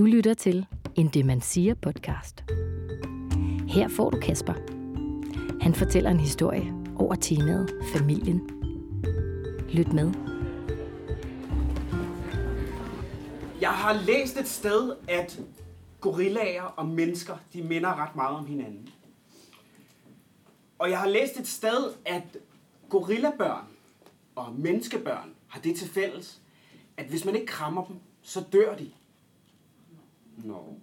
Du lytter til en Det Man Siger podcast. Her får du Kasper. Han fortæller en historie over temaet familien. Lyt med. Jeg har læst et sted, at gorillaer og mennesker, de minder ret meget om hinanden. Og jeg har læst et sted, at gorillabørn og menneskebørn har det til fælles, at hvis man ikke krammer dem, så dør de. Nå.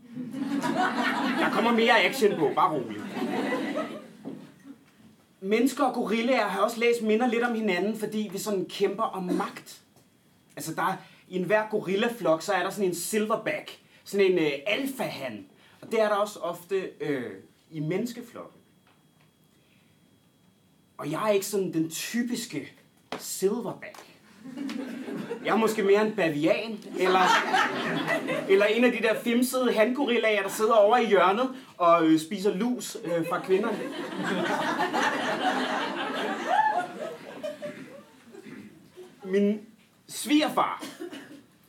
Der kommer mere action på, bare rolig. Mennesker og gorillaer har også læst minder lidt om hinanden, fordi vi sådan kæmper om magt. Altså der er, i enhver gorillaflok, så er der sådan en silverback, sådan en øh, alfahan. Og det er der også ofte øh, i menneskeflokken. Og jeg er ikke sådan den typiske silverback. Jeg er måske mere en bavian, eller, eller en af de der fimsede handgorillaer, der sidder over i hjørnet og øh, spiser lus øh, fra kvinderne. Min svigerfar,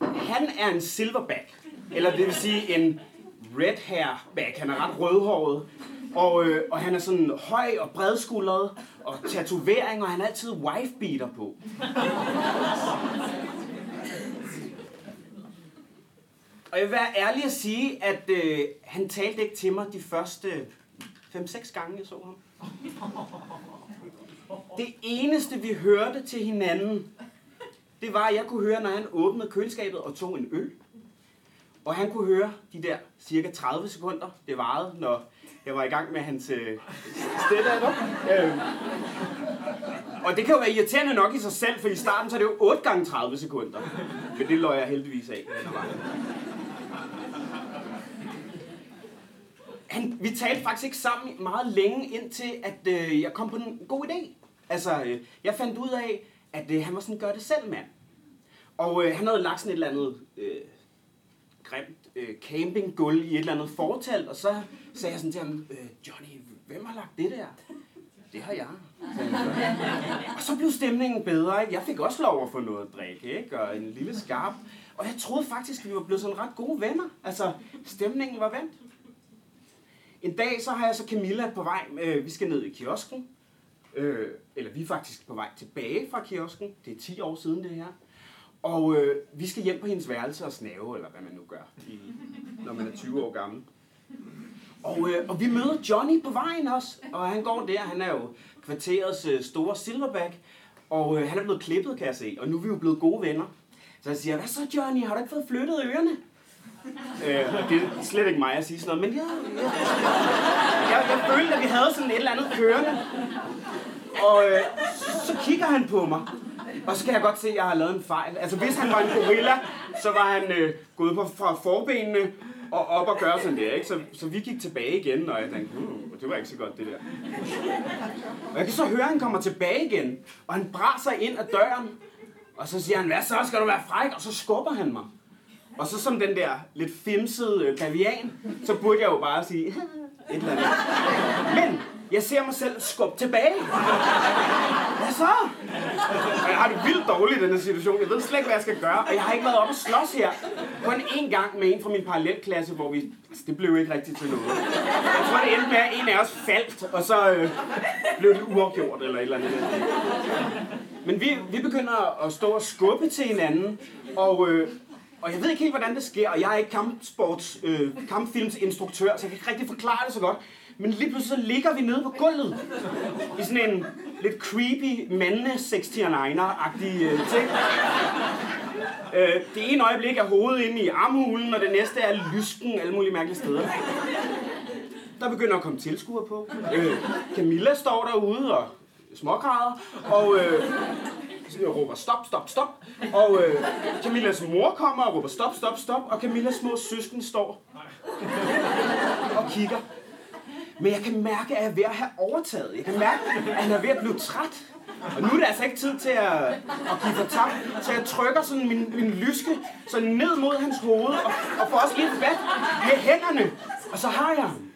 han er en silverback, eller det vil sige en red hair back. Han er ret rødhåret, og, øh, og han er sådan høj og bredskuldret, og tatovering, og han har altid wife-beater på. Og jeg vil være ærlig at sige, at øh, han talte ikke til mig de første 5-6 gange, jeg så ham. Det eneste, vi hørte til hinanden, det var, at jeg kunne høre, når han åbnede køleskabet og tog en øl. Og han kunne høre de der cirka 30 sekunder, det varede, når jeg var i gang med hans øh, steddatter. Øh. Og det kan jo være irriterende nok i sig selv, for i starten så er det jo 8 gange 30 sekunder. Men det løj jeg heldigvis af. Han, vi talte faktisk ikke sammen meget længe, indtil at øh, jeg kom på en god idé. Altså, øh, jeg fandt ud af, at øh, han var sådan en gør-det-selv-mand. Og øh, han havde lagt sådan et eller andet øh, grimt øh, campinggulv i et eller andet fortalt, og så sagde jeg sådan til ham, øh, Johnny, hvem har lagt det der? Det har jeg. Og så blev stemningen bedre, ikke? Jeg fik også lov at få noget at drikke, ikke? Og en lille skarp. Og jeg troede faktisk, at vi var blevet sådan ret gode venner. Altså, stemningen var vendt. En dag, så har jeg så Camilla på vej, øh, vi skal ned i kiosken. Øh, eller vi er faktisk på vej tilbage fra kiosken. Det er 10 år siden det her. Og øh, vi skal hjem på hendes værelse og snave, eller hvad man nu gør, i, når man er 20 år gammel. Og, øh, og vi møder Johnny på vejen også, og han går der, han er jo kvarterets øh, store silverback, og øh, han er blevet klippet, kan jeg se, og nu er vi jo blevet gode venner. Så jeg siger, hvad så Johnny, har du ikke fået flyttet ørerne? Øh, og det er slet ikke mig at sige sådan noget, men jeg, jeg, jeg, jeg følte, at vi havde sådan et eller andet kørende. Og øh, så kigger han på mig, og så kan jeg godt se, at jeg har lavet en fejl. Altså hvis han var en gorilla, så var han øh, gået på fra forbenene og op og gøre sådan der, ikke? Så, så vi gik tilbage igen, og jeg tænkte, uh, det var ikke så godt det der. Og jeg kan så høre, at han kommer tilbage igen, og han braser ind ad døren, og så siger han, hvad så, skal du være fræk? Og så skubber han mig. Og så som den der lidt fimsede øh, bavian, så burde jeg jo bare sige et eller andet. Men jeg ser mig selv skubbe tilbage. Hvad så? Og jeg har det vildt dårligt i den her situation. Jeg ved slet ikke, hvad jeg skal gøre. Og jeg har ikke været oppe og slås her. Kun én gang med en fra min parallelklasse, hvor vi... Altså, det blev ikke rigtigt til noget. Jeg tror, det endte med, at en af os faldt, og så øh, blev det uafgjort eller et eller andet. Men vi, vi begynder at stå og skubbe til hinanden, og, øh, og jeg ved ikke helt, hvordan det sker, og jeg er ikke kampsports, øh, kampfilmsinstruktør, så jeg kan ikke rigtig forklare det så godt. Men lige pludselig så ligger vi nede på gulvet. I sådan en lidt creepy mandende 69er-agtig øh, ting. Øh, det ene øjeblik er hovedet inde i armhulen, og det næste er lysken alle mulige mærkelige steder. Der begynder at komme tilskuere på. Øh, Camilla står derude og smågræder, og øh, råber stop, stop, stop. Og øh, Camillas mor kommer og råber stop, stop, stop, og Camillas små søsken står og kigger. Men jeg kan mærke, at jeg er ved at have overtaget. Jeg kan mærke, at han er ved at blive træt. Og nu er det altså ikke tid til at, at give for tab, Så jeg trykker sådan min, min lyske så ned mod hans hoved og, og får også lidt fat med hænderne. Og så har jeg ham.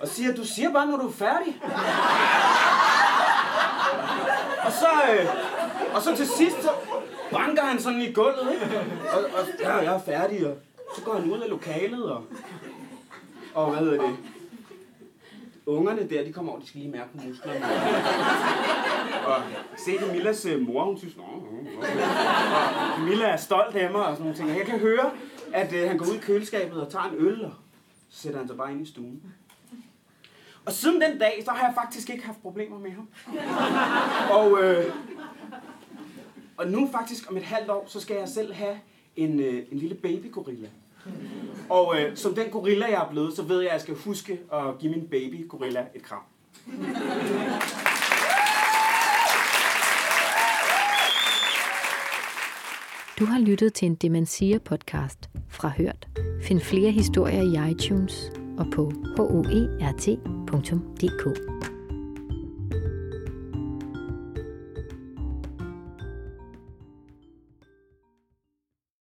Og siger, du siger bare, når du er færdig. Og så, øh, og så til sidst, så banker han sådan i gulvet, ikke? Og, og ja, jeg er færdig, og Så går han ud af lokalet, og, og hvad hedder det? Ungerne der, de kommer over, de skal lige mærke på musklerne. Og se Camillas øh, mor, hun synes, Nå, okay. Og Camilla er stolt af mig og sådan nogle ting. Og jeg kan høre, at øh, han går ud i køleskabet og tager en øl, og så sætter han sig bare ind i stuen. Og siden den dag, så har jeg faktisk ikke haft problemer med ham. Og, øh, og nu faktisk om et halvt år, så skal jeg selv have en, øh, en lille baby-gorilla. Og øh, som den gorilla, jeg er blevet, så ved jeg, at jeg skal huske at give min baby-gorilla et kram. Du har lyttet til en Demensia podcast fra Hørt. Find flere historier i iTunes og på hoert.dk.